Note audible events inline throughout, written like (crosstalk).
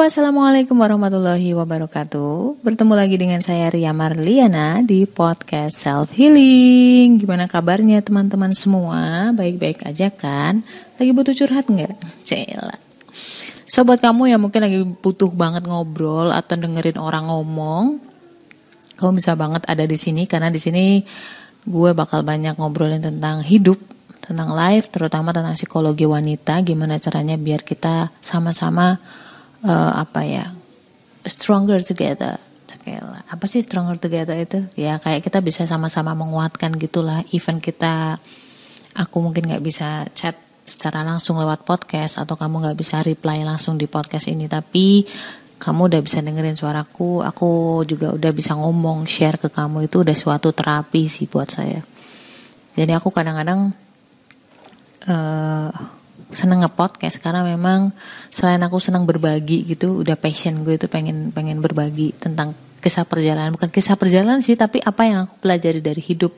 Assalamualaikum warahmatullahi wabarakatuh Bertemu lagi dengan saya Ria Marliana di podcast Self Healing Gimana kabarnya teman-teman semua? Baik-baik aja kan? Lagi butuh curhat nggak? Cela Sobat kamu yang mungkin lagi butuh banget ngobrol atau dengerin orang ngomong Kamu bisa banget ada di sini karena di sini gue bakal banyak ngobrolin tentang hidup tentang life, terutama tentang psikologi wanita, gimana caranya biar kita sama-sama uh, apa ya? Stronger together Sekela. apa sih stronger together itu? Ya kayak kita bisa sama-sama menguatkan gitulah. Even kita aku mungkin nggak bisa chat secara langsung lewat podcast atau kamu nggak bisa reply langsung di podcast ini tapi kamu udah bisa dengerin suaraku aku juga udah bisa ngomong share ke kamu. Itu udah suatu terapi sih buat saya. Jadi aku kadang-kadang uh, seneng ngepodcast karena memang selain aku senang berbagi gitu udah passion gue itu pengen pengen berbagi tentang kisah perjalanan. Bukan kisah perjalanan sih tapi apa yang aku pelajari dari hidup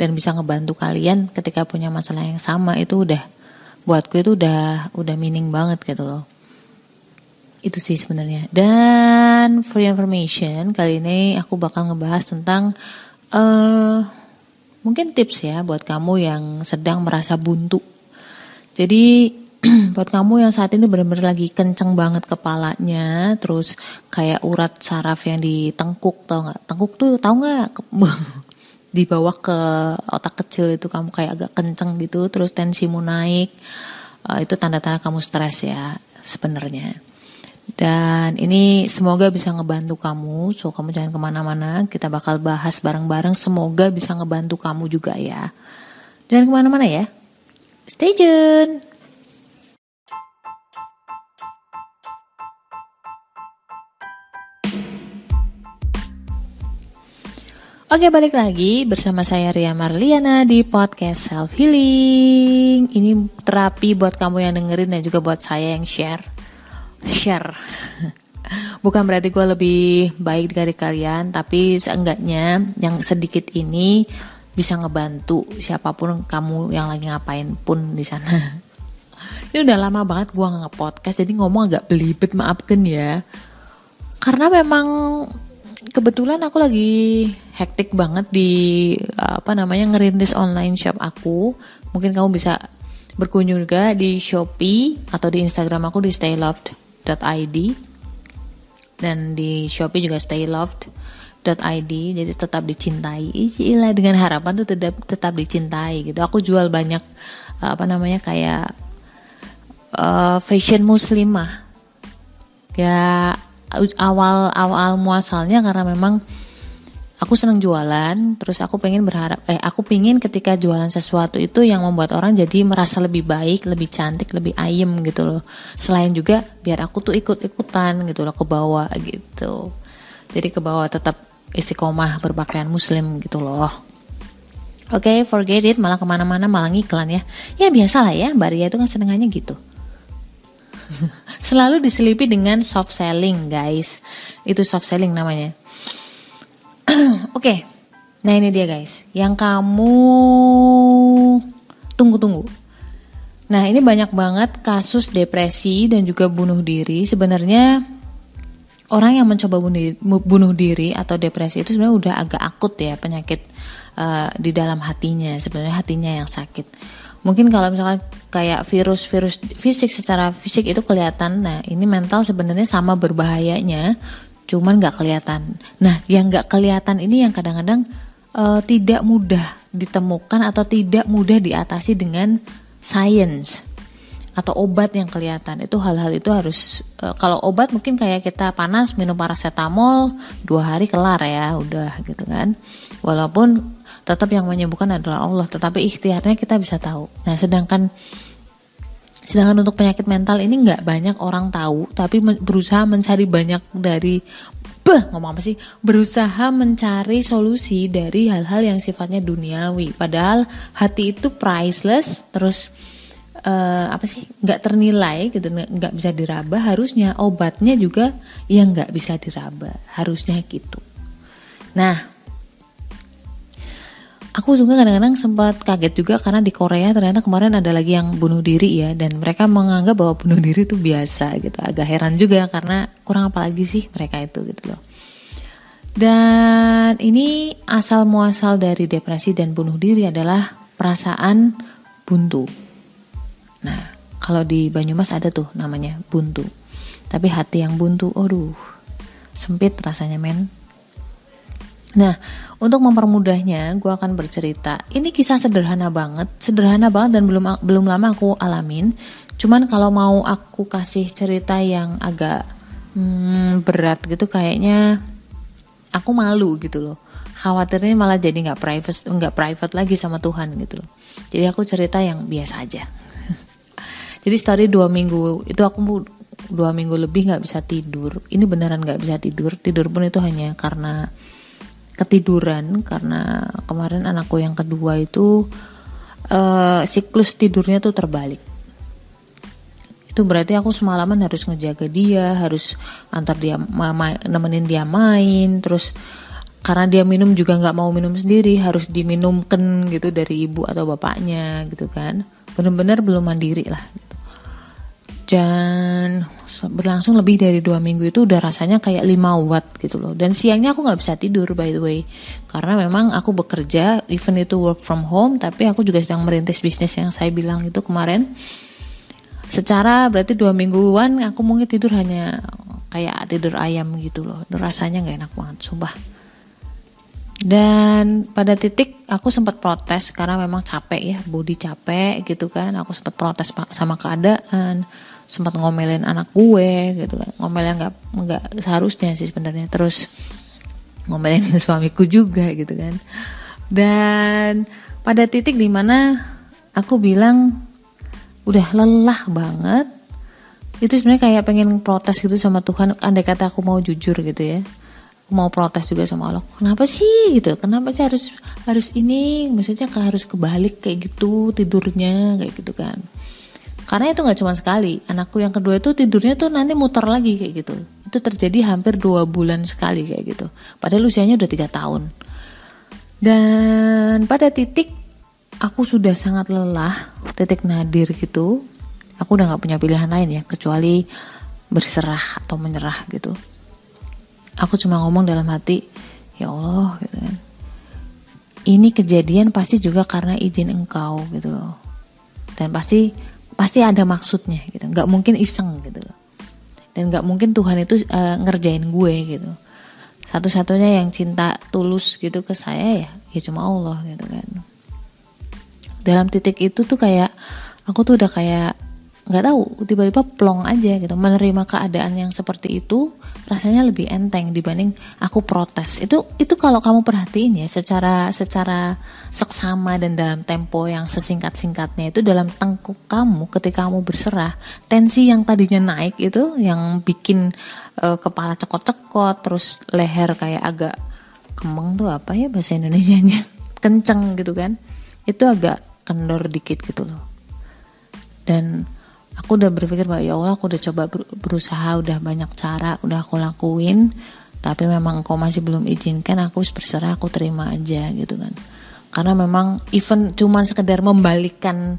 dan bisa ngebantu kalian ketika punya masalah yang sama itu udah buatku itu udah udah meaning banget gitu loh. Itu sih sebenarnya. Dan your information kali ini aku bakal ngebahas tentang uh, mungkin tips ya buat kamu yang sedang merasa buntu jadi (clears throat) buat kamu yang saat ini benar-benar lagi kenceng banget kepalanya, terus kayak urat saraf yang di tengkuk tau nggak? Tengkuk tuh tau nggak? (laughs) di bawah ke otak kecil itu kamu kayak agak kenceng gitu, terus tensimu naik, uh, itu tanda-tanda kamu stres ya sebenarnya. Dan ini semoga bisa ngebantu kamu, so kamu jangan ke mana-mana, kita bakal bahas bareng-bareng, semoga bisa ngebantu kamu juga ya. Jangan ke mana-mana ya, Stay tune! Oke balik lagi bersama saya Ria Marliana di podcast Self Healing Ini terapi buat kamu yang dengerin dan juga buat saya yang share. Share. (laughs) Bukan berarti gue lebih baik dari kalian Tapi seenggaknya yang sedikit ini bisa ngebantu siapa pun kamu yang lagi ngapain pun di sana. Ini udah lama banget gue nggak podcast jadi ngomong agak belibet maafkan ya. Karena memang kebetulan aku lagi hektik banget di apa namanya ngerintis online shop aku. Mungkin kamu bisa berkunjung juga di Shopee atau di Instagram aku di stayloved.id dan di Shopee juga stayloved id jadi tetap dicintai. Icilah dengan harapan tuh tetap tetap dicintai gitu. Aku jual banyak apa namanya kayak uh, fashion muslimah. Ya awal awal muasalnya karena memang aku senang jualan terus aku pengen berharap eh aku pengen ketika jualan sesuatu itu yang membuat orang jadi merasa lebih baik lebih cantik lebih ayem gitu loh. Selain juga biar aku tuh ikut ikutan gitu loh ke bawah gitu. Jadi ke bawah tetap istiqomah berpakaian muslim gitu loh Oke, okay, forget it, malah ke mana-mana malah ngiklan ya. Ya biasa lah ya, Mbak Ria itu kan senengannya gitu. (laughs) Selalu diselipi dengan soft selling, guys. Itu soft selling namanya. (clears throat) Oke, okay. nah ini dia guys. Yang kamu tunggu-tunggu. Nah ini banyak banget kasus depresi dan juga bunuh diri. Sebenarnya orang yang mencoba bunuh, bunuh diri atau depresi itu sebenarnya udah agak akut ya penyakit uh, di dalam hatinya sebenarnya hatinya yang sakit. Mungkin kalau misalkan kayak virus-virus fisik secara fisik itu kelihatan nah ini mental sebenarnya sama berbahayanya cuman nggak kelihatan. Nah yang nggak kelihatan ini yang kadang-kadang uh, tidak mudah ditemukan atau tidak mudah diatasi dengan science atau obat yang kelihatan. Itu hal-hal itu harus e, kalau obat mungkin kayak kita panas minum paracetamol dua hari kelar ya udah gitu kan. Walaupun tetap yang menyembuhkan adalah Allah tetapi ikhtiarnya kita bisa tahu. Nah sedangkan sedangkan untuk penyakit mental ini nggak banyak orang tahu tapi berusaha mencari banyak dari beh ngomong apa sih? Berusaha mencari solusi dari hal-hal yang sifatnya duniawi. Padahal hati itu priceless terus uh, apa sih nggak ternilai gitu nggak bisa diraba harusnya obatnya juga yang nggak bisa diraba harusnya gitu. Nah aku juga kadang-kadang sempat kaget juga karena di Korea ternyata kemarin ada lagi yang bunuh diri ya dan mereka menganggap bahwa bunuh diri itu biasa gitu. Agak heran juga karena kurang apa lagi sih mereka itu gitu loh. Dan ini asal muasal dari depresi dan bunuh diri adalah perasaan buntu nah kalau di Banyumas ada tuh namanya buntu tapi hati yang buntu aduh sempit rasanya men Nah, untuk mempermudahnya, gue akan bercerita. Ini kisah sederhana banget, sederhana banget dan belum belum lama aku alamin. Cuman kalau mau aku kasih cerita yang agak hmm, berat gitu, kayaknya aku malu gitu loh. Khawatirnya malah jadi nggak private, nggak private lagi sama Tuhan gitu loh. Jadi aku cerita yang biasa aja. Jadi story dua minggu itu aku dua minggu lebih nggak bisa tidur. Ini beneran nggak bisa tidur. Tidur pun itu hanya karena ketiduran karena kemarin anakku yang kedua itu uh, siklus tidurnya tuh terbalik itu berarti aku semalaman harus ngejaga dia harus antar dia nemenin dia main terus karena dia minum juga nggak mau minum sendiri harus diminumkan gitu dari ibu atau bapaknya gitu kan bener-bener belum mandiri lah gitu. Dan berlangsung lebih dari dua minggu itu udah rasanya kayak 5 watt gitu loh. Dan siangnya aku nggak bisa tidur by the way. Karena memang aku bekerja even itu work from home tapi aku juga sedang merintis bisnis yang saya bilang itu kemarin. Secara berarti dua mingguan aku mungkin tidur hanya kayak tidur ayam gitu loh. Rasanya nggak enak banget sumpah. Dan pada titik aku sempat protes karena memang capek ya body capek gitu kan. Aku sempat protes sama keadaan sempat ngomelin anak gue gitu kan. Ngomelin nggak nggak seharusnya sih sebenarnya. Terus ngomelin (laughs) suamiku juga gitu kan. Dan pada titik di mana aku bilang udah lelah banget. Itu sebenarnya kayak pengen protes gitu sama Tuhan. Andai kata aku mau jujur gitu ya. Aku mau protes juga sama Allah. Kenapa sih? gitu. Kenapa sih harus harus ini? Maksudnya harus kebalik kayak gitu tidurnya kayak gitu kan karena itu nggak cuma sekali. Anakku yang kedua itu tidurnya tuh nanti muter lagi kayak gitu. Itu terjadi hampir dua bulan sekali kayak gitu. Padahal usianya udah tiga tahun. Dan pada titik aku sudah sangat lelah titik nadir gitu aku udah nggak punya pilihan lain ya kecuali berserah atau menyerah gitu. Aku cuma ngomong dalam hati ya Allah gitu kan. Ini kejadian pasti juga karena izin engkau gitu loh. Dan pasti pasti ada maksudnya gitu. Nggak mungkin iseng gitu loh. Dan nggak mungkin Tuhan itu uh, ngerjain gue gitu. Satu-satunya yang cinta tulus gitu ke saya ya ya cuma Allah gitu kan. Dalam titik itu tuh kayak aku tuh udah kayak nggak tahu tiba-tiba plong aja gitu. Menerima keadaan yang seperti itu rasanya lebih enteng dibanding aku protes. Itu itu kalau kamu perhatiin ya secara secara seksama dan dalam tempo yang sesingkat singkatnya itu dalam tengkuk kamu ketika kamu berserah tensi yang tadinya naik itu yang bikin uh, kepala cekot-cekot terus leher kayak agak kembang tuh apa ya bahasa Indonesia nya (laughs) kenceng gitu kan? Itu agak kendor dikit gitu loh. Dan aku udah berpikir bahwa ya Allah aku udah coba berusaha udah banyak cara udah aku lakuin tapi memang kau masih belum izinkan aku berserah aku terima aja gitu kan. Karena memang even cuman sekedar membalikan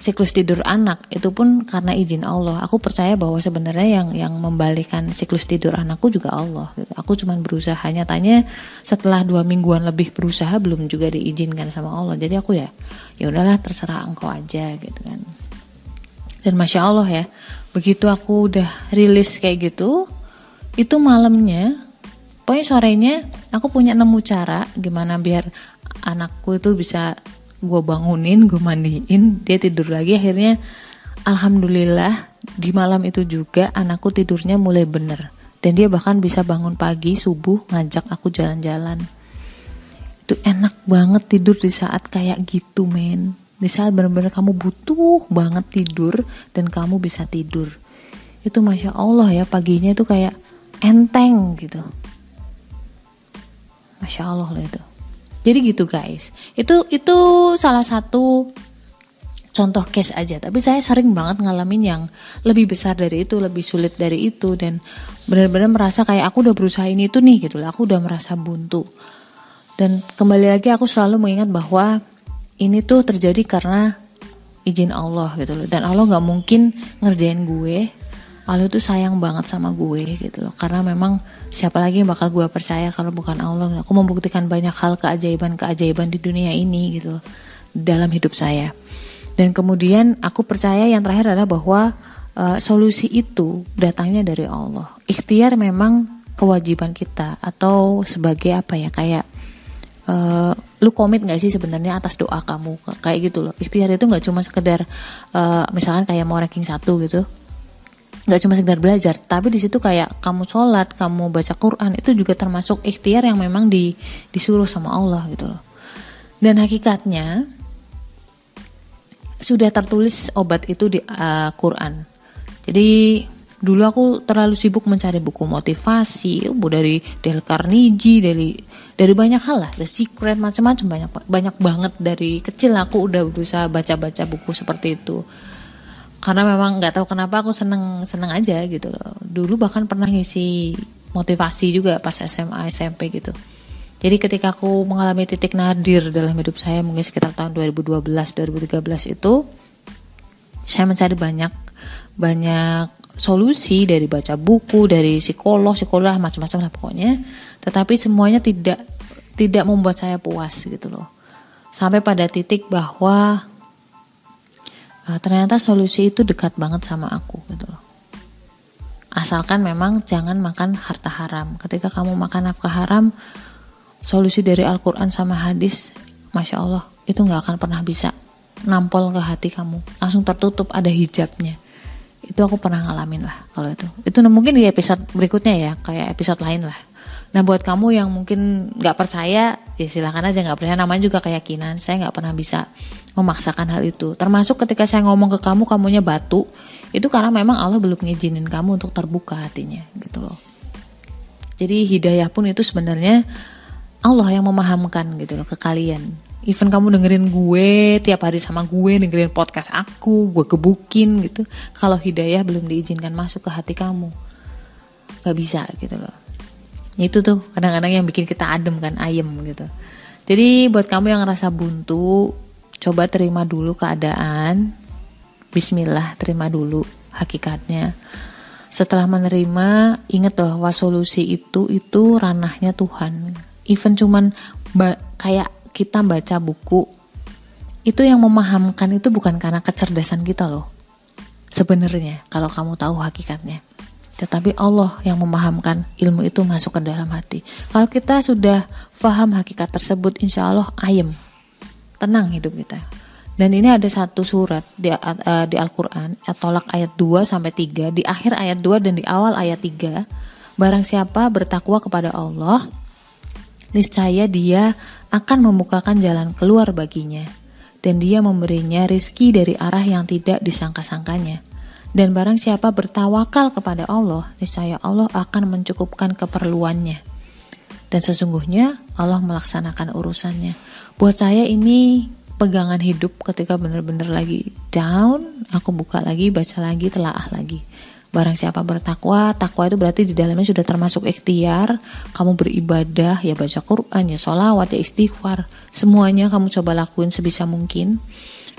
siklus tidur anak itu pun karena izin Allah. Aku percaya bahwa sebenarnya yang yang membalikan siklus tidur anakku juga Allah gitu. aku cuman berusaha. Nyatanya setelah dua mingguan lebih berusaha belum juga diizinkan sama Allah. Jadi aku ya ya udahlah terserah engkau aja gitu kan dan masya Allah ya, begitu aku udah rilis kayak gitu, itu malamnya, pokoknya sorenya aku punya nemu cara gimana biar anakku itu bisa gue bangunin, gue mandiin, dia tidur lagi. Akhirnya, alhamdulillah di malam itu juga anakku tidurnya mulai bener dan dia bahkan bisa bangun pagi subuh ngajak aku jalan-jalan. Itu enak banget tidur di saat kayak gitu men di saat benar-benar kamu butuh banget tidur dan kamu bisa tidur. Itu masya Allah ya paginya itu kayak enteng gitu. Masya Allah loh itu. Jadi gitu guys. Itu itu salah satu contoh case aja. Tapi saya sering banget ngalamin yang lebih besar dari itu lebih sulit dari itu. Dan benar-benar merasa kayak aku udah berusaha ini itu nih gitu lah aku udah merasa buntu. Dan kembali lagi aku selalu mengingat bahwa ini tuh terjadi karena izin Allah gitu loh. Dan Allah nggak mungkin ngerjain gue. Allah itu sayang banget sama gue gitu loh. Karena memang siapa lagi yang bakal gue percaya kalau bukan Allah. Aku membuktikan banyak hal keajaiban-keajaiban di dunia ini gitu loh. Dalam hidup saya. Dan kemudian aku percaya yang terakhir adalah bahwa uh, solusi itu datangnya dari Allah. Ikhtiar memang kewajiban kita atau sebagai apa ya kayak uh, lu komit gak sih sebenarnya atas doa kamu? Kayak gitu loh. Ikhtiar itu nggak cuma sekedar uh, misalkan kayak mau ranking satu gitu. Nggak cuma sekedar belajar tapi di situ kayak kamu sholat kamu baca Quran itu juga termasuk ikhtiar yang memang di, disuruh sama Allah gitu loh. Dan hakikatnya sudah tertulis obat itu di uh, Quran. Jadi dulu aku terlalu sibuk mencari buku motivasi dari Dale Carnegie dari dari banyak hal lah. The Secret macam-macam banyak banyak banget dari kecil aku udah berusaha baca-baca buku seperti itu. Karena memang nggak tahu kenapa aku seneng seneng aja gitu loh. Dulu bahkan pernah ngisi motivasi juga pas SMA SMP gitu. Jadi ketika aku mengalami titik nadir dalam hidup saya mungkin sekitar tahun 2012 2013 itu saya mencari banyak banyak solusi dari baca buku, dari psikolog, psikolog macam-macam lah pokoknya. Tetapi semuanya tidak tidak membuat saya puas gitu loh. Sampai pada titik bahwa uh, ternyata solusi itu dekat banget sama aku gitu loh. Asalkan memang jangan makan harta haram. Ketika kamu makan nafkah haram, solusi dari Al-Quran sama hadis, masya Allah itu nggak akan pernah bisa nampol ke hati kamu. Langsung tertutup ada hijabnya itu aku pernah ngalamin lah kalau itu. Itu mungkin di episode berikutnya ya kayak episode lain lah. Nah buat kamu yang mungkin nggak percaya ya silahkan aja nggak percaya. Namanya juga keyakinan. Saya nggak pernah bisa memaksakan hal itu. Termasuk ketika saya ngomong ke kamu kamunya batu itu karena memang Allah belum ngizinin kamu untuk terbuka hatinya gitu loh. Jadi hidayah pun itu sebenarnya Allah yang memahamkan gitu loh ke kalian even kamu dengerin gue tiap hari sama gue dengerin podcast aku gue kebukin gitu. Kalau hidayah belum diizinkan masuk ke hati kamu. Nggak bisa gitu loh. Itu tuh kadang-kadang yang bikin kita adem kan ayem gitu. Jadi buat kamu yang ngerasa buntu coba terima dulu keadaan. Bismillah terima dulu hakikatnya. Setelah menerima ingat bahwa solusi itu itu ranahnya Tuhan. Even cuman kayak kita baca buku itu yang memahamkan itu bukan karena kecerdasan kita loh sebenarnya kalau kamu tahu hakikatnya. Tetapi Allah yang memahamkan ilmu itu masuk ke dalam hati. Kalau kita sudah faham hakikat tersebut insya Allah ayem tenang hidup kita. Dan ini ada satu surat di, uh, di Al-Quran Tolak ayat 2 sampai 3 di akhir ayat 2 dan di awal ayat 3 barang siapa bertakwa kepada Allah niscaya dia akan membukakan jalan keluar baginya, dan dia memberinya rizki dari arah yang tidak disangka-sangkanya. Dan barang siapa bertawakal kepada Allah, niscaya Allah akan mencukupkan keperluannya. Dan sesungguhnya Allah melaksanakan urusannya. Buat saya ini pegangan hidup ketika benar-benar lagi down, aku buka lagi, baca lagi, telaah lagi. Barang siapa bertakwa, takwa itu berarti di dalamnya sudah termasuk ikhtiar. Kamu beribadah, ya baca Quran, ya sholawat, ya istighfar. Semuanya kamu coba lakuin sebisa mungkin.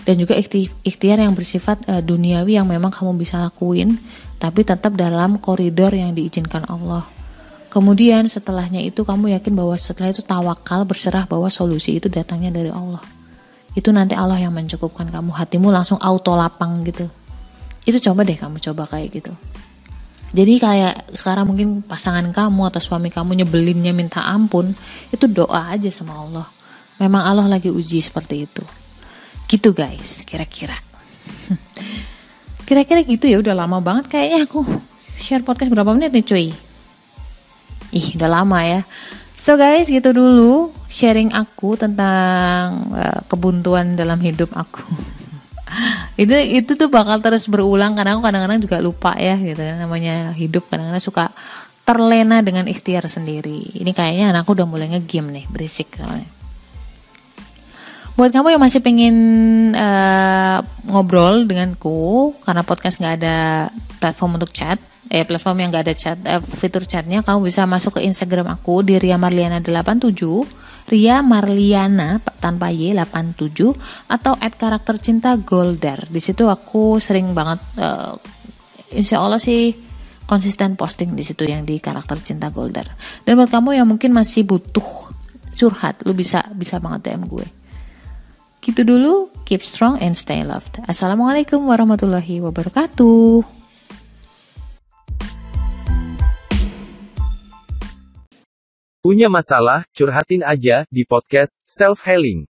Dan juga ikhtiar yang bersifat uh, duniawi yang memang kamu bisa lakuin. Tapi tetap dalam koridor yang diizinkan Allah. Kemudian setelahnya itu kamu yakin bahwa setelah itu tawakal berserah bahwa solusi itu datangnya dari Allah. Itu nanti Allah yang mencukupkan kamu. Hatimu langsung auto lapang gitu itu coba deh kamu coba kayak gitu. Jadi kayak sekarang mungkin pasangan kamu atau suami kamu nyebelinnya minta ampun itu doa aja sama Allah. Memang Allah lagi uji seperti itu. Gitu guys kira-kira. (laughs) Kira-kira gitu ya udah lama banget kayaknya aku share podcast berapa menit nih cuy? Ih udah lama ya. So guys gitu dulu sharing aku tentang uh, kebuntuan dalam hidup aku (laughs) itu itu tuh bakal terus berulang. Karena aku kadang-kadang juga lupa ya gitu. Namanya hidup kadang-kadang suka terlena dengan ikhtiar sendiri. Ini kayaknya anakku udah mulai ngegame nih berisik buat kamu yang masih pengen uh, ngobrol denganku karena podcast nggak ada platform untuk chat eh platform yang nggak ada chat eh, fitur chatnya kamu bisa masuk ke Instagram aku di Ria Marliana 87 Ria Marliana tanpa Y 87 atau at karakter cinta Golder. Di situ aku sering banget uh, insya Allah sih konsisten posting di situ yang di karakter cinta Golder. Dan buat kamu yang mungkin masih butuh curhat, lu bisa bisa banget DM gue. Gitu dulu, keep strong and stay loved. Assalamualaikum warahmatullahi wabarakatuh. Punya masalah, curhatin aja di podcast Self Healing.